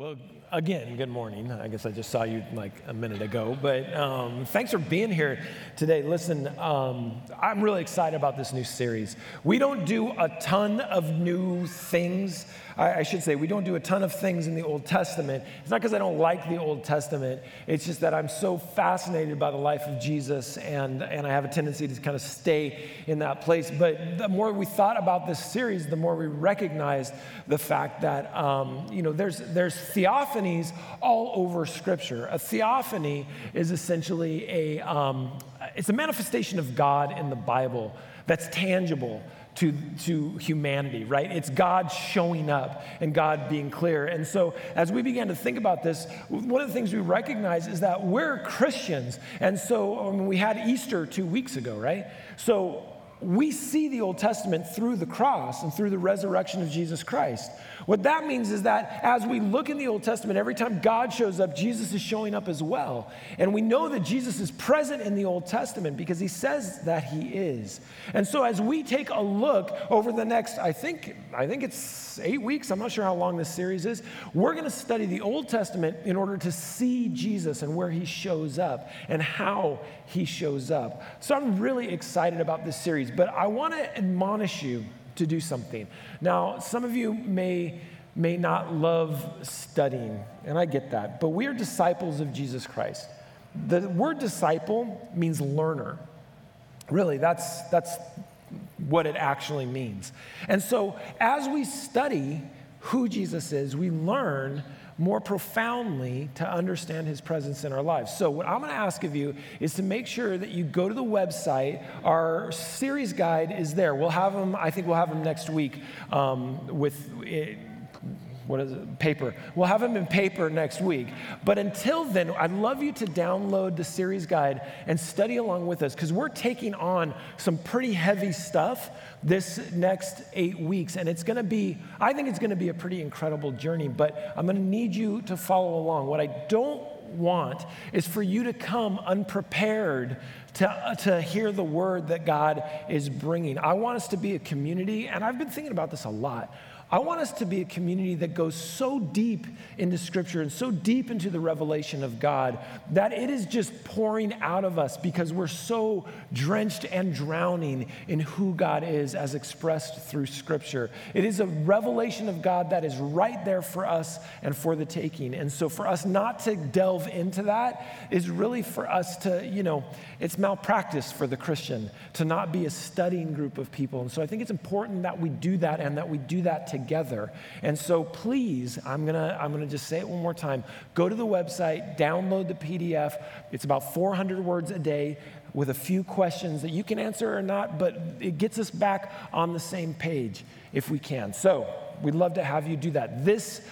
Well, again, good morning. I guess I just saw you like a minute ago, but um, thanks for being here today. Listen, um, I'm really excited about this new series. We don't do a ton of new things. I, I should say, we don't do a ton of things in the Old Testament. It's not because I don't like the Old Testament, it's just that I'm so fascinated by the life of Jesus, and, and I have a tendency to kind of stay in that place. But the more we thought about this series, the more we recognized the fact that, um, you know, there's, there's theophanies all over Scripture. A theophany is essentially a, um, it's a manifestation of God in the Bible that's tangible to, to humanity, right? It's God showing up and God being clear. And so, as we began to think about this, one of the things we recognize is that we're Christians. And so, I mean, we had Easter two weeks ago, right? So, we see the Old Testament through the cross and through the resurrection of Jesus Christ. What that means is that as we look in the Old Testament, every time God shows up, Jesus is showing up as well. And we know that Jesus is present in the Old Testament because he says that he is. And so as we take a look over the next, I think, I think it's eight weeks, I'm not sure how long this series is, we're going to study the Old Testament in order to see Jesus and where he shows up and how he shows up. So I'm really excited about this series, but I want to admonish you to do something. Now, some of you may may not love studying, and I get that, but we are disciples of Jesus Christ. The word disciple means learner. Really, that's that's what it actually means. And so, as we study who Jesus is, we learn more profoundly to understand his presence in our lives. So, what I'm going to ask of you is to make sure that you go to the website. Our series guide is there. We'll have them, I think we'll have them next week um, with. It, what is it? Paper. We'll have them in paper next week. But until then, I'd love you to download the series guide and study along with us because we're taking on some pretty heavy stuff this next eight weeks. And it's going to be, I think it's going to be a pretty incredible journey, but I'm going to need you to follow along. What I don't want is for you to come unprepared to, uh, to hear the word that God is bringing. I want us to be a community, and I've been thinking about this a lot. I want us to be a community that goes so deep into Scripture and so deep into the revelation of God that it is just pouring out of us because we're so drenched and drowning in who God is as expressed through Scripture. It is a revelation of God that is right there for us and for the taking. And so for us not to delve into that is really for us to, you know, it's malpractice for the Christian to not be a studying group of people. And so I think it's important that we do that and that we do that together. And so please, I'm gonna, I'm gonna just say it one more time. Go to the website, download the PDF. It's about 400 words a day with a few questions that you can answer or not, but it gets us back on the same page if we can. So we'd love to have you do that. This,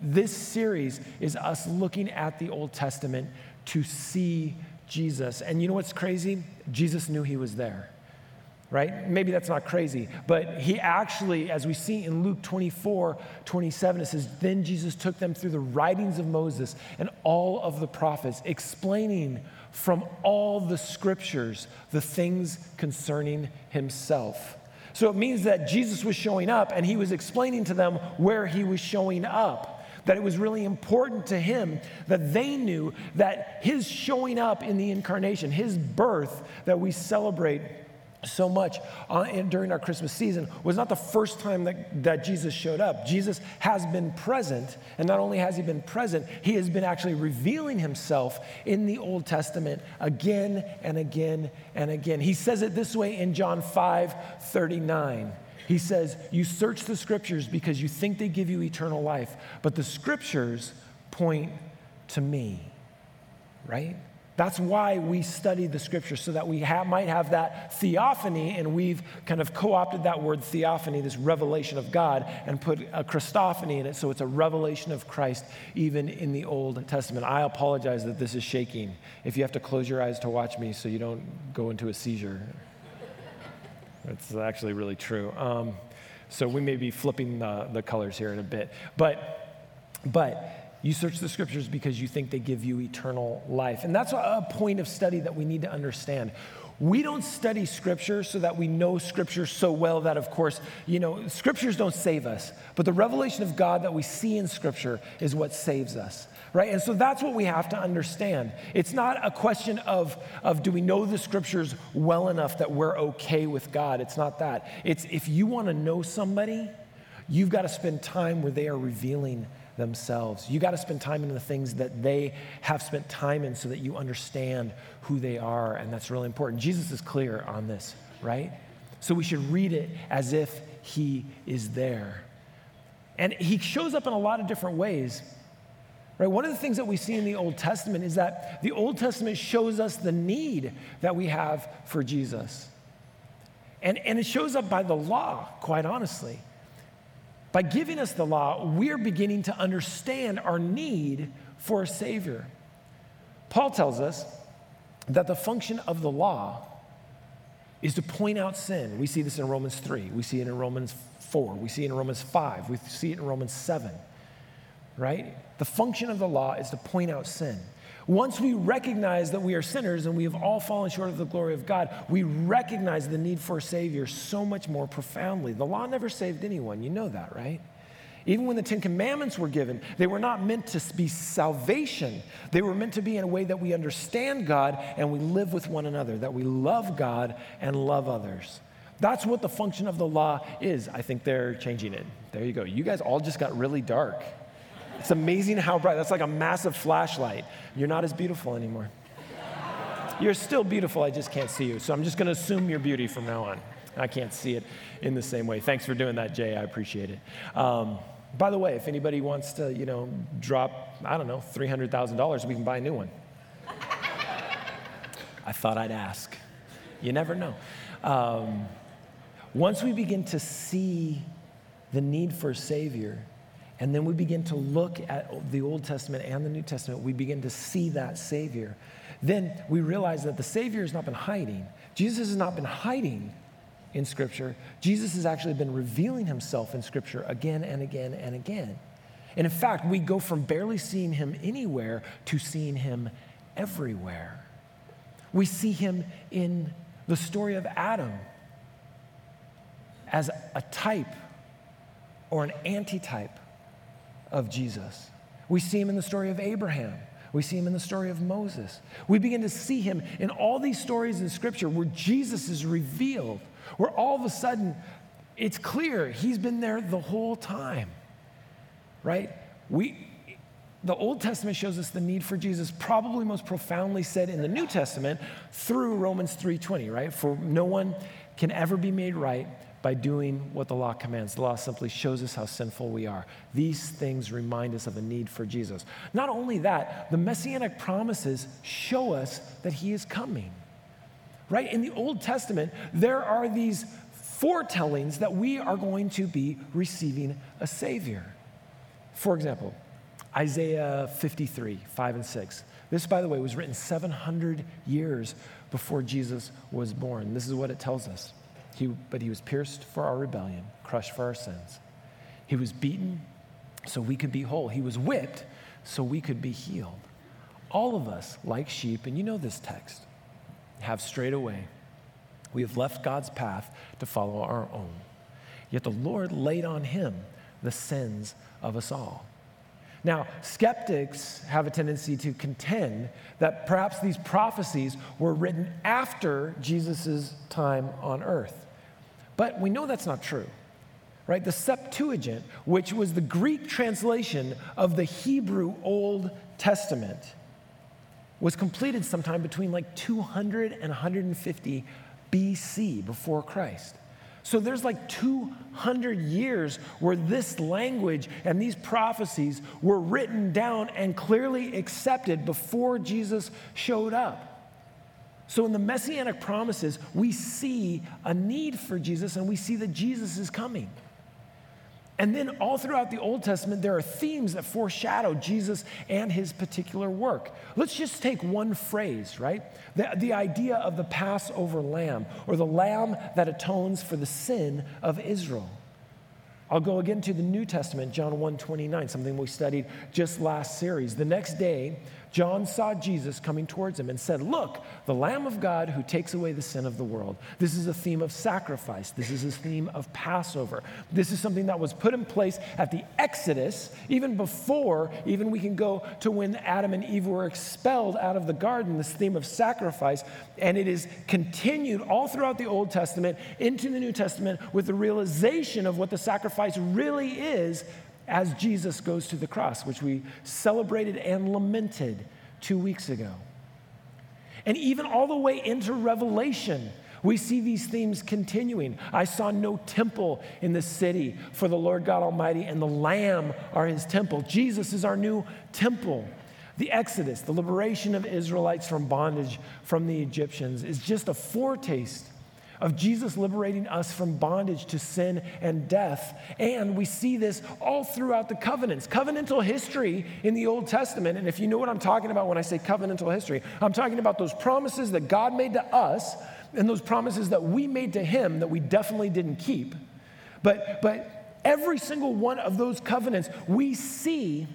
this series is us looking at the Old Testament to see Jesus. And you know what's crazy? Jesus knew he was there right? Maybe that's not crazy, but he actually, as we see in Luke 24 27, it says, Then Jesus took them through the writings of Moses and all of the prophets, explaining from all the scriptures the things concerning himself. So it means that Jesus was showing up and he was explaining to them where he was showing up that it was really important to him that they knew that his showing up in the incarnation, his birth that we celebrate so much uh, in, during our Christmas season was not the first time that, that Jesus showed up. Jesus has been present, and not only has he been present, he has been actually revealing himself in the Old Testament again and again and again. He says it this way in John 5 39. He says, You search the scriptures because you think they give you eternal life, but the scriptures point to me, right? That's why we study the scripture, so that we have, might have that theophany, and we've kind of co opted that word theophany, this revelation of God, and put a Christophany in it, so it's a revelation of Christ even in the Old Testament. I apologize that this is shaking. If you have to close your eyes to watch me so you don't go into a seizure, it's actually really true. Um, so we may be flipping the, the colors here in a bit. But, but, you search the scriptures because you think they give you eternal life. And that's a point of study that we need to understand. We don't study scripture so that we know scripture so well that, of course, you know, scriptures don't save us, but the revelation of God that we see in scripture is what saves us right? And so that's what we have to understand. It's not a question of, of do we know the scriptures well enough that we're okay with God? It's not that. It's if you want to know somebody, you've got to spend time where they are revealing themselves. You got to spend time in the things that they have spent time in so that you understand who they are, and that's really important. Jesus is clear on this, right? So we should read it as if he is there. And he shows up in a lot of different ways. Right? One of the things that we see in the Old Testament is that the Old Testament shows us the need that we have for Jesus. And, and it shows up by the law, quite honestly. By giving us the law, we're beginning to understand our need for a Savior. Paul tells us that the function of the law is to point out sin. We see this in Romans 3, we see it in Romans 4, we see it in Romans 5, we see it in Romans 7 right? The function of the law is to point out sin. Once we recognize that we are sinners and we have all fallen short of the glory of God, we recognize the need for a Savior so much more profoundly. The law never saved anyone. You know that, right? Even when the Ten Commandments were given, they were not meant to be salvation. They were meant to be in a way that we understand God and we live with one another, that we love God and love others. That's what the function of the law is. I think they're changing it. There you go. You guys all just got really dark. It's amazing how bright. That's like a massive flashlight. You're not as beautiful anymore. You're still beautiful, I just can't see you. So I'm just going to assume your beauty from now on. I can't see it in the same way. Thanks for doing that, Jay. I appreciate it. Um, by the way, if anybody wants to, you know, drop, I don't know, $300,000, we can buy a new one. I thought I'd ask. You never know. Um, once we begin to see the need for a Savior, and then we begin to look at the Old Testament and the New Testament. We begin to see that Savior. Then we realize that the Savior has not been hiding. Jesus has not been hiding in Scripture. Jesus has actually been revealing himself in Scripture again and again and again. And in fact, we go from barely seeing him anywhere to seeing him everywhere. We see him in the story of Adam as a type or an antitype of Jesus. We see him in the story of Abraham. We see him in the story of Moses. We begin to see him in all these stories in Scripture where Jesus is revealed, where all of a sudden it's clear he's been there the whole time, right? We, the Old Testament shows us the need for Jesus, probably most profoundly said in the New Testament through Romans 3:20, right? For no one can ever be made right by doing what the law commands. The law simply shows us how sinful we are. These things remind us of a need for Jesus. Not only that, the messianic promises show us that he is coming. Right? In the Old Testament, there are these foretellings that we are going to be receiving a Savior. For example, Isaiah 53, 5 and 6. This, by the way, was written 700 years before Jesus was born. This is what it tells us. He, but he was pierced for our rebellion, crushed for our sins. He was beaten so we could be whole. He was whipped so we could be healed. All of us, like sheep, and you know this text, have strayed away. We have left God's path to follow our own. Yet the Lord laid on him the sins of us all. Now, skeptics have a tendency to contend that perhaps these prophecies were written after Jesus' time on earth. But we know that's not true, right? The Septuagint, which was the Greek translation of the Hebrew Old Testament, was completed sometime between like 200 and 150 BC before Christ. So there's like 200 years where this language and these prophecies were written down and clearly accepted before Jesus showed up. So in the messianic promises, we see a need for Jesus and we see that Jesus is coming. And then all throughout the Old Testament, there are themes that foreshadow Jesus and his particular work. Let's just take one phrase, right? The, the idea of the Passover lamb, or the lamb that atones for the sin of Israel. I'll go again to the New Testament, John 1 29, something we studied just last series. The next day, John saw Jesus coming towards him and said, Look, the Lamb of God who takes away the sin of the world. This is a theme of sacrifice. This is a theme of Passover. This is something that was put in place at the Exodus, even before, even we can go to when Adam and Eve were expelled out of the garden, this theme of sacrifice. And it is continued all throughout the Old Testament into the New Testament with the realization of what the sacrifice really is as Jesus goes to the cross, which we celebrated and lamented two weeks ago. And even all the way into Revelation, we see these themes continuing. I saw no temple in the city, for the Lord God Almighty and the Lamb are his temple. Jesus is our new temple. The Exodus, the liberation of Israelites from bondage from the Egyptians, is just a foretaste of Jesus liberating us from bondage to sin and death. And we see this all throughout the covenants. Covenantal history in the Old Testament, and if you know what I'm talking about when I say covenantal history, I'm talking about those promises that God made to us and those promises that we made to Him that we definitely didn't keep. But, but every single one of those covenants, we see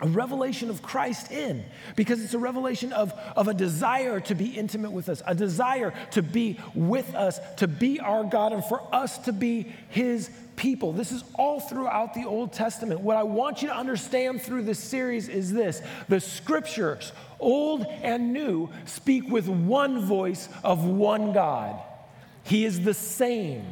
a revelation of Christ in because it's a revelation of, of a desire to be intimate with us, a desire to be with us, to be our God, and for us to be His people. This is all throughout the Old Testament. What I want you to understand through this series is this the scriptures, old and new, speak with one voice of one God. He is the same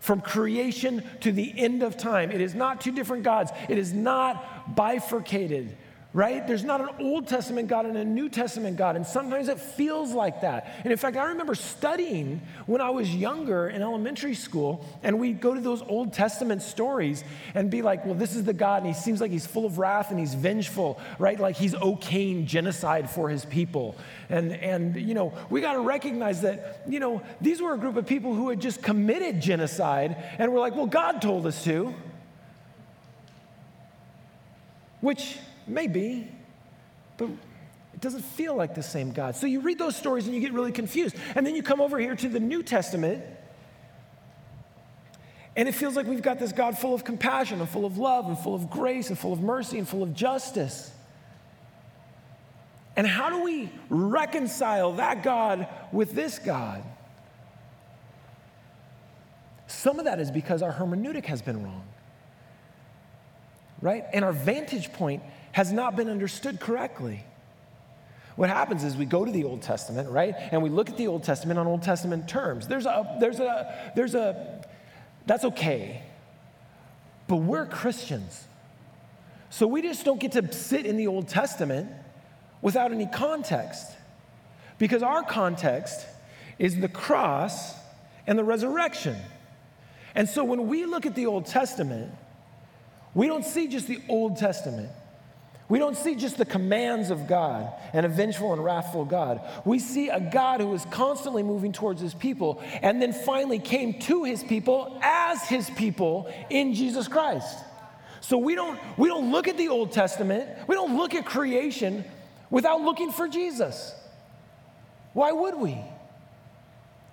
from creation to the end of time. It is not two different gods, it is not bifurcated right? There's not an Old Testament God and a New Testament God, and sometimes it feels like that. And in fact, I remember studying when I was younger in elementary school, and we'd go to those Old Testament stories and be like, well, this is the God, and he seems like he's full of wrath and he's vengeful, right? Like he's okaying genocide for his people. And, and you know, we got to recognize that, you know, these were a group of people who had just committed genocide, and we're like, well, God told us to. Which Maybe, but it doesn't feel like the same God. So you read those stories and you get really confused. And then you come over here to the New Testament, and it feels like we've got this God full of compassion and full of love and full of grace and full of mercy and full of justice. And how do we reconcile that God with this God? Some of that is because our hermeneutic has been wrong, right? And our vantage point has not been understood correctly. What happens is we go to the Old Testament, right? And we look at the Old Testament on Old Testament terms. There's a, there's a, there's a, that's okay. But we're Christians. So we just don't get to sit in the Old Testament without any context. Because our context is the cross and the resurrection. And so when we look at the Old Testament, we don't see just the Old Testament. We don't see just the commands of God, an vengeful and wrathful God. We see a God who is constantly moving towards his people and then finally came to his people as his people in Jesus Christ. So we don't, we don't look at the Old Testament, we don't look at creation without looking for Jesus. Why would we?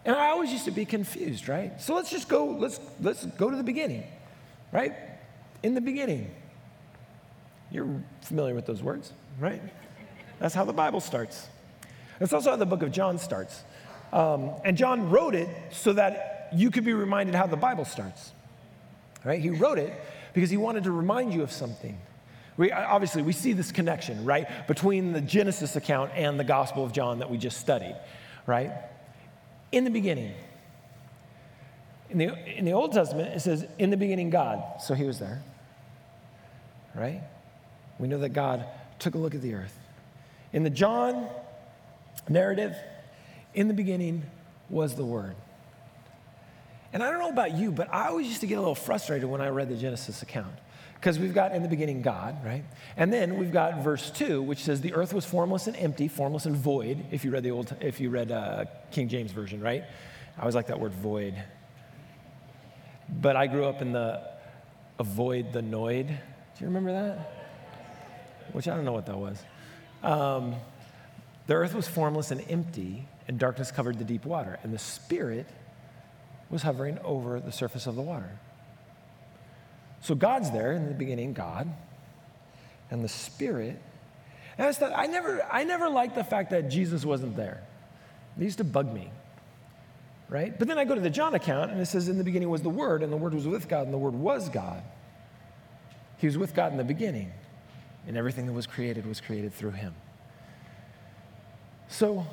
And I always used to be confused, right? So let's just go, let's, let's go to the beginning, right? In the beginning. You're familiar with those words, right? That's how the Bible starts. That's also how the book of John starts. Um, and John wrote it so that you could be reminded how the Bible starts. Right? He wrote it because he wanted to remind you of something. We, obviously, we see this connection, right, between the Genesis account and the Gospel of John that we just studied, right? In the beginning, in the, in the Old Testament, it says, in the beginning, God. So he was there, right? we know that God took a look at the earth. In the John narrative, in the beginning was the Word. And I don't know about you, but I always used to get a little frustrated when I read the Genesis account. Because we've got in the beginning God, right? And then we've got verse 2, which says the earth was formless and empty, formless and void, if you read the old, if you read uh, King James Version, right? I always like that word void. But I grew up in the avoid the noid. Do you remember that? which I don't know what that was. Um, the earth was formless and empty, and darkness covered the deep water, and the Spirit was hovering over the surface of the water. So God's there in the beginning, God, and the Spirit. And I thought, I never, I never liked the fact that Jesus wasn't there. It used to bug me, right? But then I go to the John account and it says, In the beginning was the Word, and the Word was with God, and the Word was God. He was with God in the beginning, and everything that was created was created through Him. So,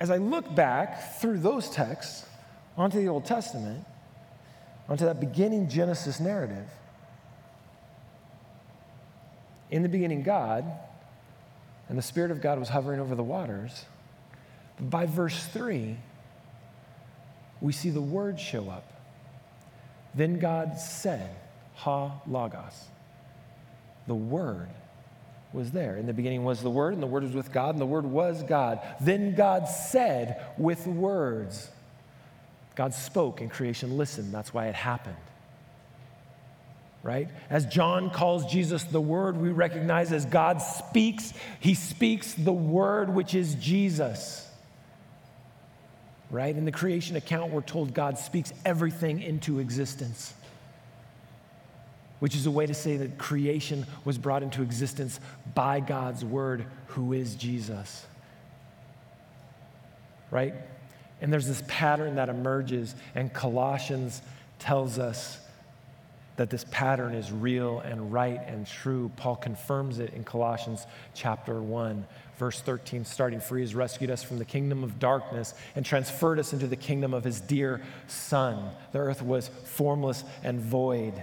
as I look back through those texts onto the Old Testament, onto that beginning Genesis narrative, in the beginning, God, and the Spirit of God was hovering over the waters. But by verse 3, we see the word show up. Then God said, Ha Logos. The word was there. In the beginning was the word, and the word was with God, and the word was God. Then God said with words. God spoke, and creation listened. That's why it happened right? As John calls Jesus the Word, we recognize as God speaks, he speaks the Word, which is Jesus. Right? In the creation account, we're told God speaks everything into existence, which is a way to say that creation was brought into existence by God's Word, who is Jesus. Right? And there's this pattern that emerges, and Colossians tells us that this pattern is real and right and true. Paul confirms it in Colossians chapter 1, verse 13, starting free has rescued us from the kingdom of darkness and transferred us into the kingdom of his dear Son. The earth was formless and void.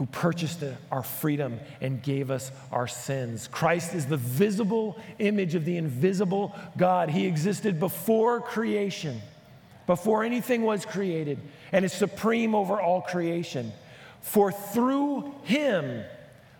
Who purchased our freedom and gave us our sins. Christ is the visible image of the invisible God. He existed before creation, before anything was created and is supreme over all creation. For through him,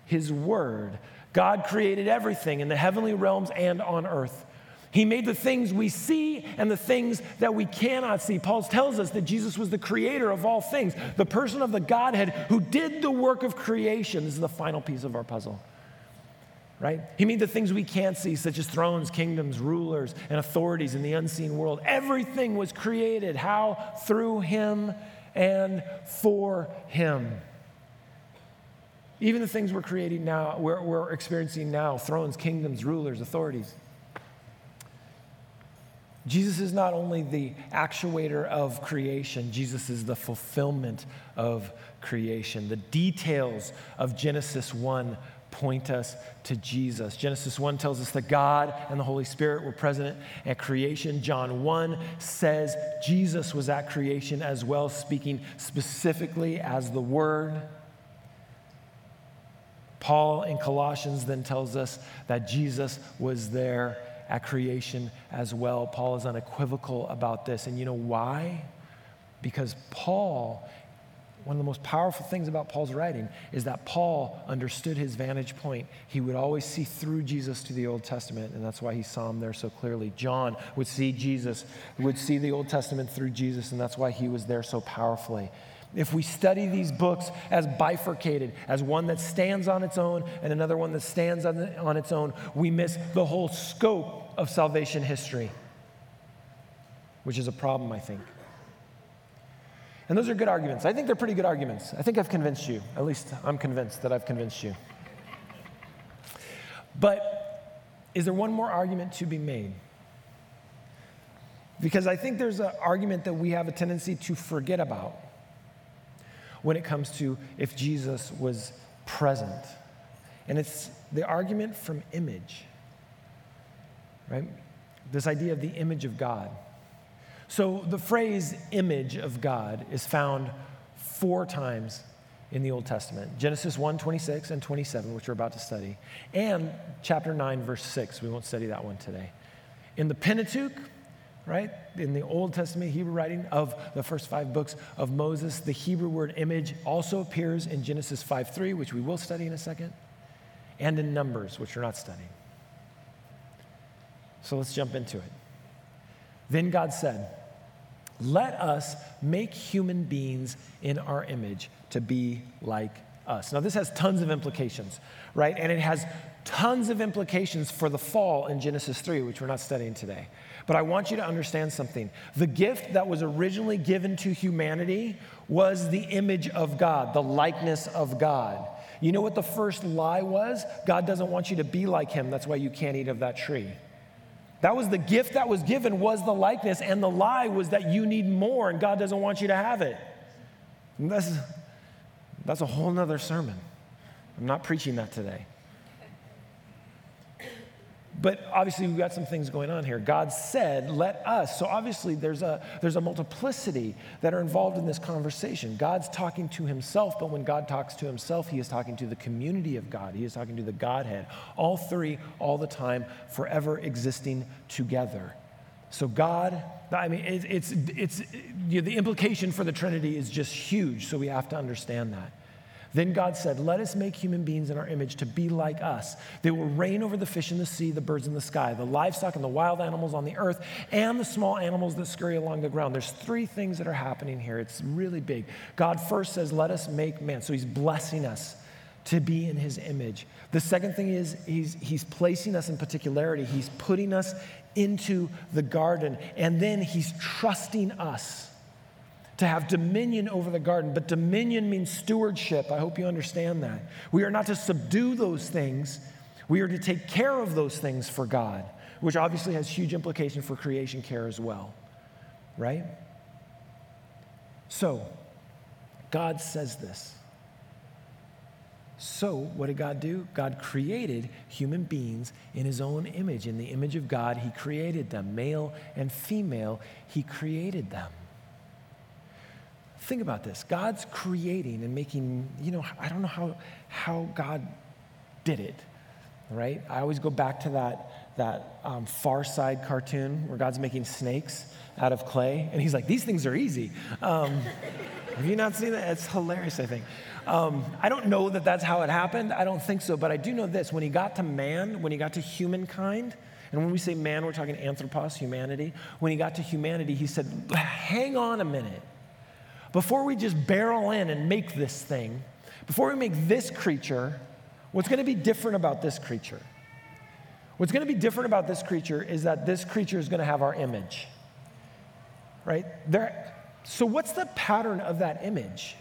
his word, God created everything in the heavenly realms and on earth. He made the things we see and the things that we cannot see. Paul tells us that Jesus was the creator of all things, the person of the Godhead who did the work of creation. This is the final piece of our puzzle. Right? He made the things we can't see, such as thrones, kingdoms, rulers, and authorities in the unseen world. Everything was created. How? Through him and for him. Even the things we're creating now, we're, we're experiencing now thrones, kingdoms, rulers, authorities. Jesus is not only the actuator of creation, Jesus is the fulfillment of creation. The details of Genesis 1 point us to Jesus. Genesis 1 tells us that God and the Holy Spirit were present at creation. John 1 says Jesus was at creation as well, speaking specifically as the Word. Paul in Colossians then tells us that Jesus was there at creation as well. Paul is unequivocal about this. And you know why? Because Paul one of the most powerful things about Paul's writing is that Paul understood his vantage point. He would always see through Jesus to the Old Testament, and that's why he saw him there so clearly. John would see Jesus, would see the Old Testament through Jesus, and that's why he was there so powerfully. If we study these books as bifurcated, as one that stands on its own and another one that stands on, the, on its own, we miss the whole scope of salvation history, which is a problem, I think. And those are good arguments. I think they're pretty good arguments. I think I've convinced you. At least I'm convinced that I've convinced you. But is there one more argument to be made? Because I think there's an argument that we have a tendency to forget about when it comes to if Jesus was present. And it's the argument from image, right? This idea of the image of God. So the phrase image of God is found four times in the Old Testament Genesis 1 26 and 27, which we're about to study, and chapter 9, verse 6. We won't study that one today. In the Pentateuch, right, in the Old Testament Hebrew writing of the first five books of Moses, the Hebrew word image also appears in Genesis 5 3, which we will study in a second, and in Numbers, which we're not studying. So let's jump into it. Then God said, let us make human beings in our image to be like us. Now, this has tons of implications, right? And it has tons of implications for the fall in Genesis 3, which we're not studying today. But I want you to understand something. The gift that was originally given to humanity was the image of God, the likeness of God. You know what the first lie was? God doesn't want you to be like him. That's why you can't eat of that tree. That was the gift that was given was the likeness and the lie was that you need more and God doesn't want you to have it. And that's, that's a whole nother sermon. I'm not preaching that today. But obviously, we've got some things going on here. God said, let us. So obviously, there's a, there's a multiplicity that are involved in this conversation. God's talking to himself, but when God talks to himself, he is talking to the community of God. He is talking to the Godhead. All three, all the time, forever existing together. So God, I mean, it's, it's, it's you know, the implication for the Trinity is just huge, so we have to understand that. Then God said, Let us make human beings in our image to be like us. They will reign over the fish in the sea, the birds in the sky, the livestock and the wild animals on the earth, and the small animals that scurry along the ground. There's three things that are happening here. It's really big. God first says, Let us make man. So he's blessing us to be in his image. The second thing is he's, he's placing us in particularity, he's putting us into the garden, and then he's trusting us to have dominion over the garden. But dominion means stewardship. I hope you understand that. We are not to subdue those things, we are to take care of those things for God, which obviously has huge implication for creation care as well, right? So, God says this. So, what did God do? God created human beings in his own image. In the image of God, he created them. Male and female, he created them. Think about this God's creating and making, you know, I don't know how, how God did it, right? I always go back to that, that um, Far Side cartoon where God's making snakes out of clay, and he's like, these things are easy. Um, have you not seen that? It's hilarious, I think. Um, I don't know that that's how it happened. I don't think so, but I do know this. When he got to man, when he got to humankind, and when we say man, we're talking anthropos, humanity. When he got to humanity, he said, hang on a minute. Before we just barrel in and make this thing, before we make this creature, what's going to be different about this creature? What's going to be different about this creature is that this creature is going to have our image. Right? There, so, what's the pattern of that image?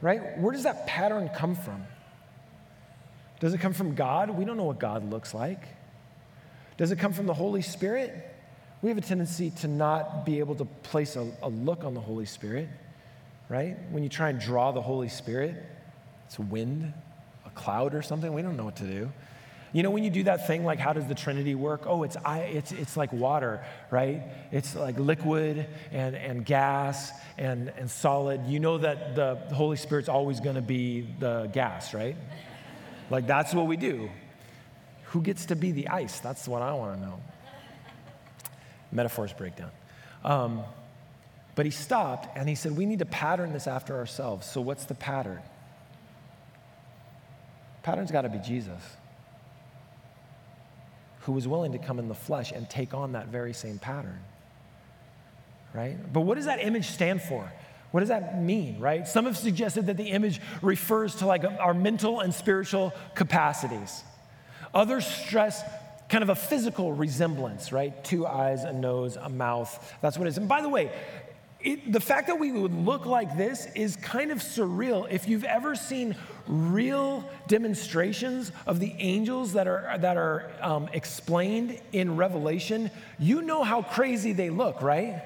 Right? Where does that pattern come from? Does it come from God? We don't know what God looks like. Does it come from the Holy Spirit? We have a tendency to not be able to place a, a, look on the Holy Spirit, right? When you try and draw the Holy Spirit, it's a wind, a cloud or something. We don't know what to do. You know, when you do that thing, like how does the Trinity work? Oh, it's, I, it's, it's like water, right? It's like liquid and, and gas and, and solid. You know that the Holy Spirit's always going to be the gas, right? Like that's what we do. Who gets to be the ice? That's what I want to know metaphors break down. Um, but he stopped and he said, We need to pattern this after ourselves. So, what's the pattern? Pattern's got to be Jesus, who was willing to come in the flesh and take on that very same pattern. Right? But what does that image stand for? What does that mean, right? Some have suggested that the image refers to like our mental and spiritual capacities. Others stress kind of a physical resemblance, right? Two eyes, a nose, a mouth. That's what it is. And by the way, it, the fact that we would look like this is kind of surreal. If you've ever seen real demonstrations of the angels that are, that are um, explained in Revelation, you know how crazy they look, right?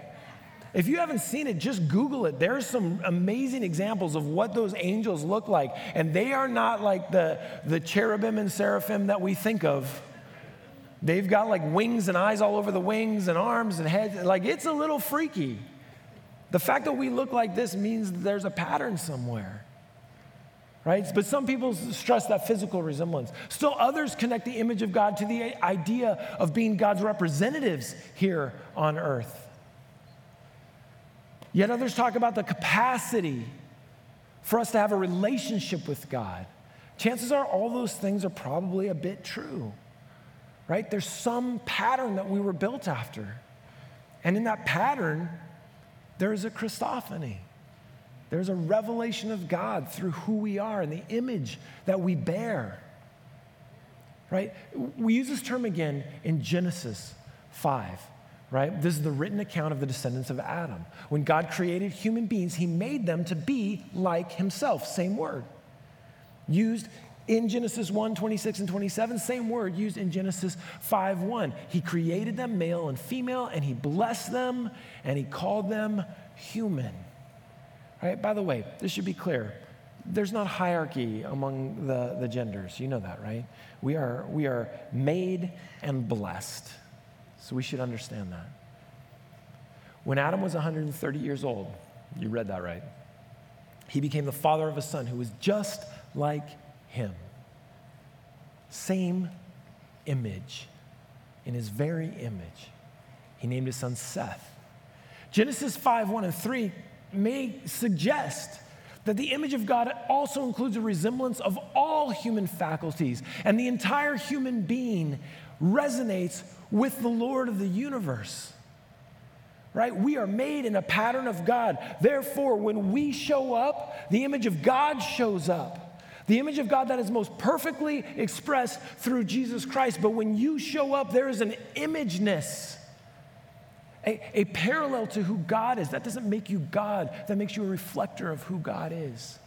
If you haven't seen it, just Google it. There's some amazing examples of what those angels look like. And they are not like the, the cherubim and seraphim that we think of They've got like wings and eyes all over the wings and arms and heads. Like it's a little freaky. The fact that we look like this means there's a pattern somewhere. Right? But some people stress that physical resemblance. Still, others connect the image of God to the idea of being God's representatives here on earth. Yet others talk about the capacity for us to have a relationship with God. Chances are all those things are probably a bit true right? There's some pattern that we were built after. And in that pattern, there is a Christophany. There's a revelation of God through who we are and the image that we bear. Right? We use this term again in Genesis 5, right? This is the written account of the descendants of Adam. When God created human beings, he made them to be like himself, same word. used in Genesis 1 26 and 27, same word used in Genesis 5 1. He created them, male and female, and he blessed them and he called them human. Right? By the way, this should be clear. There's not hierarchy among the, the genders. You know that, right? We are, we are made and blessed. So we should understand that. When Adam was 130 years old, you read that right, he became the father of a son who was just like him. Same image, in his very image. He named his son Seth. Genesis 5 1 and 3 may suggest that the image of God also includes a resemblance of all human faculties, and the entire human being resonates with the Lord of the universe. Right? We are made in a pattern of God. Therefore, when we show up, the image of God shows up. The image of God that is most perfectly expressed through Jesus Christ. But when you show up, there is an imageness, a, a parallel to who God is. That doesn't make you God, that makes you a reflector of who God is.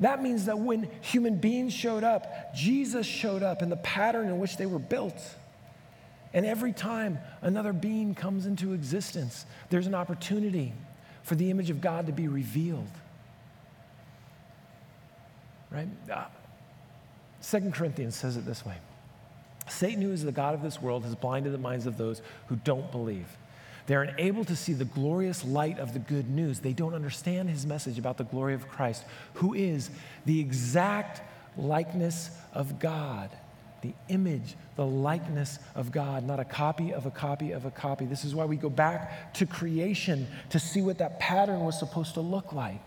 That means that when human beings showed up, Jesus showed up in the pattern in which they were built. And every time another being comes into existence, there's an opportunity for the image of God to be revealed right? Uh, Second Corinthians says it this way Satan, who is the God of this world, has blinded the minds of those who don't believe. They're unable to see the glorious light of the good news. They don't understand his message about the glory of Christ, who is the exact likeness of God, the image, the likeness of God, not a copy of a copy of a copy. This is why we go back to creation to see what that pattern was supposed to look like.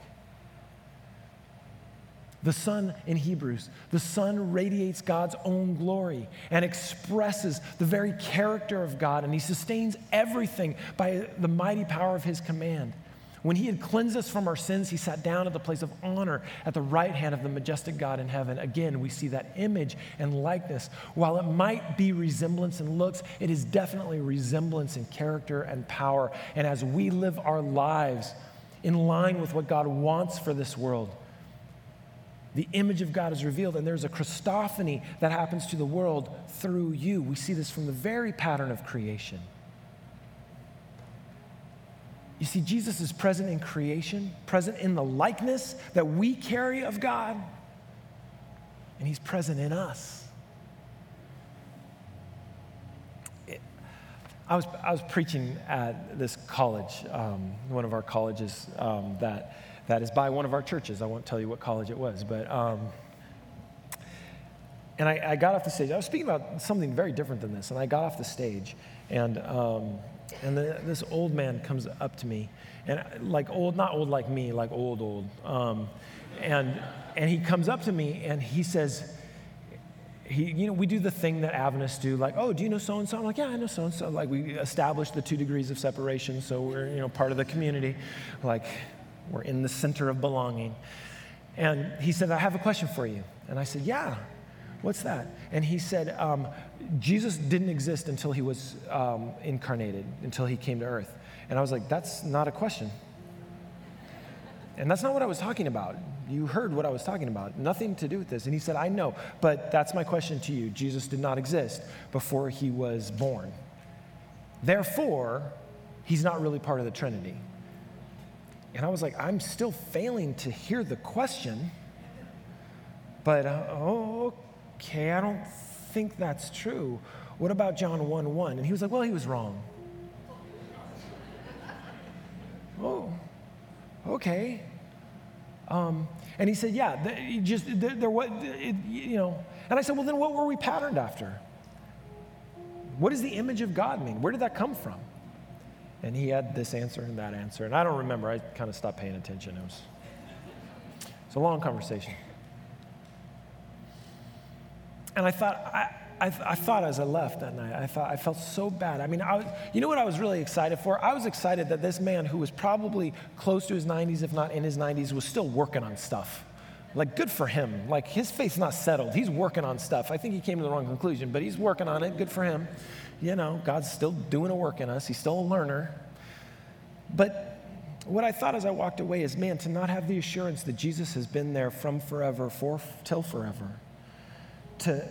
The Son in Hebrews, the Son radiates God's own glory and expresses the very character of God, and he sustains everything by the mighty power of his command. When he had cleansed us from our sins, he sat down at the place of honor at the right hand of the majestic God in heaven. Again, we see that image and likeness. While it might be resemblance in looks, it is definitely resemblance in character and power. And as we live our lives in line with what God wants for this world, the image of God is revealed, and there's a Christophany that happens to the world through you. We see this from the very pattern of creation. You see, Jesus is present in creation, present in the likeness that we carry of God, and He's present in us. I was, I was preaching at this college, um, one of our colleges um, that that is by one of our churches. I won't tell you what college it was, but. Um, and I, I, got off the stage. I was speaking about something very different than this, and I got off the stage, and um, and the, this old man comes up to me, and like old, not old like me, like old old, um, and and he comes up to me and he says, he, you know, we do the thing that Adventists do, like, oh, do you know so and so? I'm like, yeah, I know so and so. Like, we establish the two degrees of separation, so we're, you know, part of the community. Like, we're in the center of belonging. And he said, I have a question for you. And I said, Yeah, what's that? And he said, um, Jesus didn't exist until he was um, incarnated, until he came to earth. And I was like, That's not a question. And that's not what I was talking about. You heard what I was talking about. Nothing to do with this. And he said, I know, but that's my question to you. Jesus did not exist before he was born. Therefore, he's not really part of the Trinity. And I was like, I'm still failing to hear the question, but uh, oh, okay, I don't think that's true. What about John 1 1? And he was like, Well, he was wrong. oh, okay. Um, and he said, Yeah, just there, there what you know. And I said, Well, then what were we patterned after? What does the image of God mean? Where did that come from? And he had this answer and that answer. And I don't remember. I kind of stopped paying attention. It was, it's a long conversation. And I thought, I, I, I, thought as I left that night, I thought I felt so bad. I mean, I was, you know what I was really excited for? I was excited that this man, who was probably close to his 90s, if not in his 90s, was still working on stuff. Like, good for him. Like, his faith's not settled. He's working on stuff. I think he came to the wrong conclusion, but he's working on it. Good for him you know, God's still doing a work in us. He's still a learner. But what I thought as I walked away is man, to not have the assurance that Jesus has been there from forever, for till forever. To,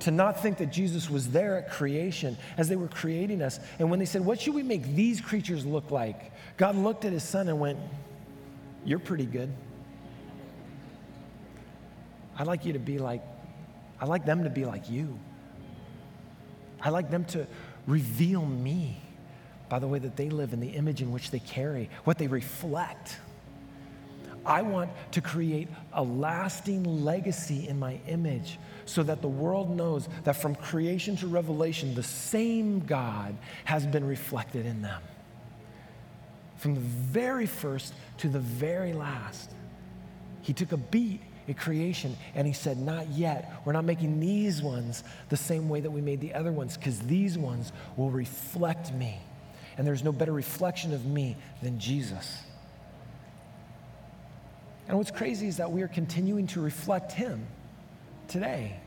to not think that Jesus was there at creation as they were creating us. And when they said, What should we make these creatures look like? God looked at his son and went, You're pretty good. I'd like you to be like, I'd like them to be like you. I'd like them to reveal me by the way that they live and the image in which they carry, what they reflect. I want to create a lasting legacy in my image so that the world knows that from creation to revelation, the same God has been reflected in them. From the very first to the very last, He took a beat at creation and He said, Not yet. We're not making these ones the same way that we made the other ones because these ones will reflect me. And there's no better reflection of me than Jesus. And what's crazy is that we are continuing to reflect Him today.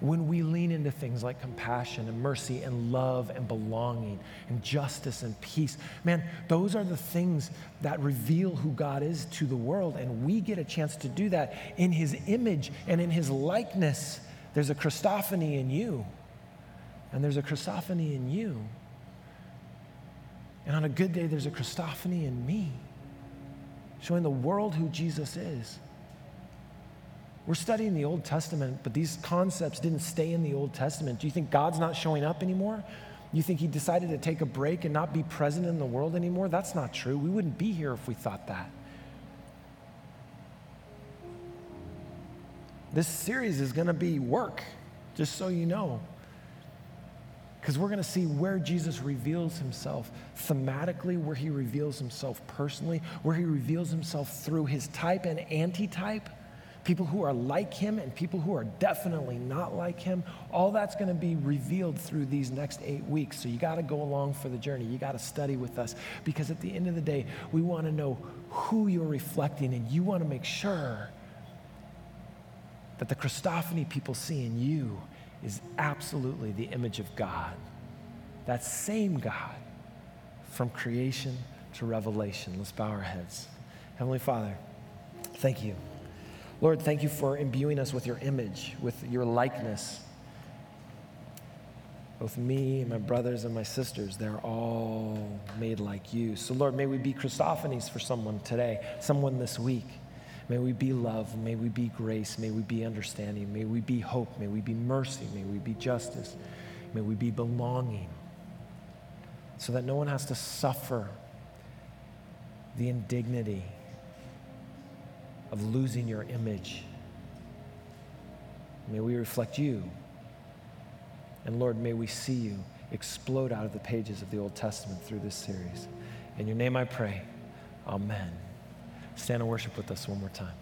When we lean into things like compassion and mercy and love and belonging and justice and peace, man, those are the things that reveal who God is to the world. And we get a chance to do that in His image and in His likeness. There's a Christophany in you, and there's a Christophany in you. And on a good day, there's a Christophany in me showing the world who Jesus is. We're studying the Old Testament, but these concepts didn't stay in the Old Testament. Do you think God's not showing up anymore? You think he decided to take a break and not be present in the world anymore? That's not true. We wouldn't be here if we thought that. This series is going to be work, just so you know. Because we're going to see where Jesus reveals himself thematically, where he reveals himself personally, where he reveals himself through his type and antitype, people who are like him and people who are definitely not like him. All that's going to be revealed through these next eight weeks. So you got to go along for the journey. You got to study with us because at the end of the day, we want to know who you're reflecting and you want to make sure that the Christophany people see in you is absolutely the image of God. That same God from creation to revelation. Let's bow our heads. Heavenly Father, thank you. Lord, thank you for imbuing us with your image, with your likeness. Both me and my brothers and my sisters, they're all made like you. So, Lord, may we be Christophanies for someone today, someone this week. May we be love. May we be grace. May we be understanding. May we be hope. May we be mercy. May we be justice. May we be belonging so that no one has to suffer the indignity of losing your image. May we reflect you. And Lord, may we see you explode out of the pages of the Old Testament through this series. In your name I pray. Amen. Stand and worship with us one more time.